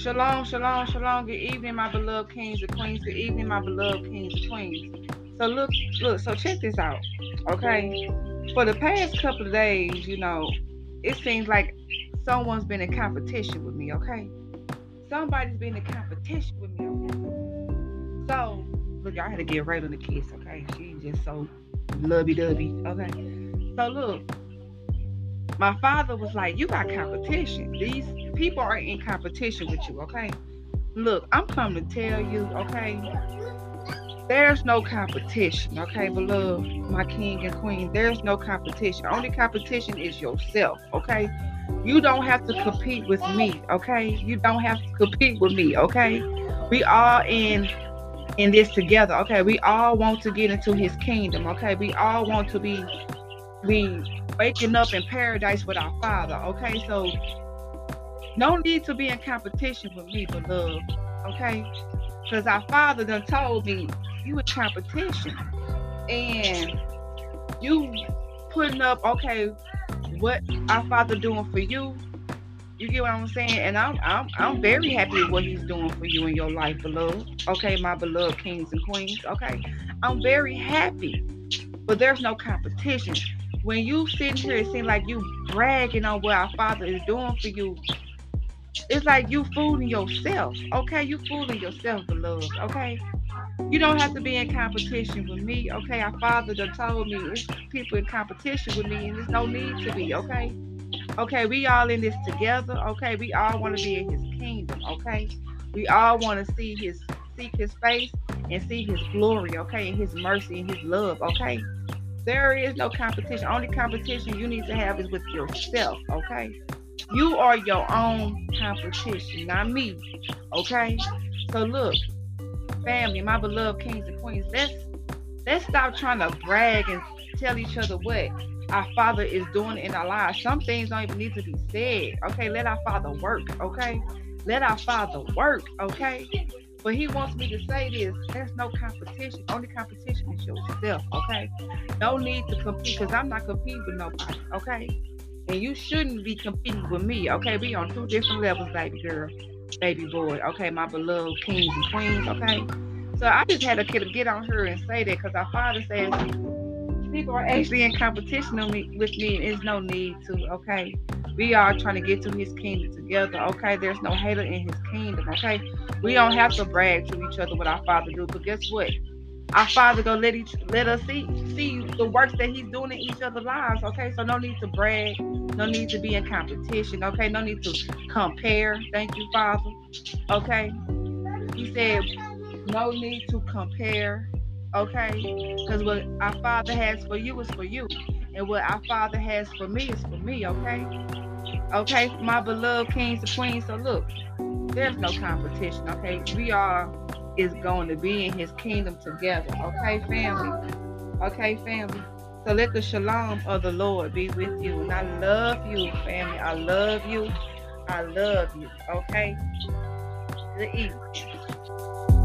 Shalom, shalom, shalom. Good evening, my beloved kings and queens. Good evening, my beloved kings and queens. So look, look, so check this out. Okay. For the past couple of days, you know, it seems like someone's been in competition with me, okay? Somebody's been in competition with me, okay? So, look, I had to get right on the kiss, okay? She's just so lovey dovey, okay? So, look, my father was like, You got competition. These people are in competition with you, okay? Look, I'm coming to tell you, okay? There's no competition, okay, beloved, my king and queen. There's no competition. Only competition is yourself, okay? You don't have to compete with me, okay? You don't have to compete with me, okay? We all in in this together, okay? We all want to get into his kingdom, okay? We all want to be be waking up in paradise with our father, okay? So no need to be in competition with me, beloved, okay? Because our father done told me you in competition and you putting up, okay, what our father doing for you. You get what I'm saying? And I'm I'm I'm very happy with what he's doing for you in your life, beloved. Okay, my beloved kings and queens. Okay. I'm very happy. But there's no competition. When you sit here, it seems like you bragging on what our father is doing for you. It's like you fooling yourself. Okay, you fooling yourself, beloved. Okay. You don't have to be in competition with me, okay? Our father done told me it's people in competition with me, and there's no need to be, okay? Okay, we all in this together, okay? We all want to be in his kingdom, okay? We all want to see his seek his face and see his glory, okay, and his mercy and his love, okay? There is no competition. Only competition you need to have is with yourself, okay? You are your own competition, not me, okay? So look, family, my beloved kings and queens, let's let's stop trying to brag and tell each other what our father is doing in our lives. Some things don't even need to be said. Okay, let our father work. Okay, let our father work. Okay, but he wants me to say this. There's no competition. Only competition is yourself. Okay, no need to compete because I'm not competing with nobody. Okay, and you shouldn't be competing with me. Okay, we on two different levels, baby girl baby boy. Okay, my beloved kings and queens. Okay, so I just had to get on her and say that because our father says people are actually in competition with me, with me and there's no need to. Okay, we are trying to get to His kingdom together. Okay, there's no hater in His kingdom. Okay, we don't have to brag to each other what our Father do, but guess what? Our Father gonna let each let us see see the works that He's doing in each other's lives. Okay, so no need to brag no need to be in competition. Okay. No need to compare. Thank you, Father. Okay. He said, no need to compare. Okay. Because what our Father has for you is for you. And what our Father has for me is for me. Okay. Okay. My beloved kings and queens. So look, there's no competition. Okay. We are is going to be in his kingdom together. Okay, family. Okay, family. So let the shalom of the Lord be with you. And I love you, family. I love you. I love you. Okay? Good evening.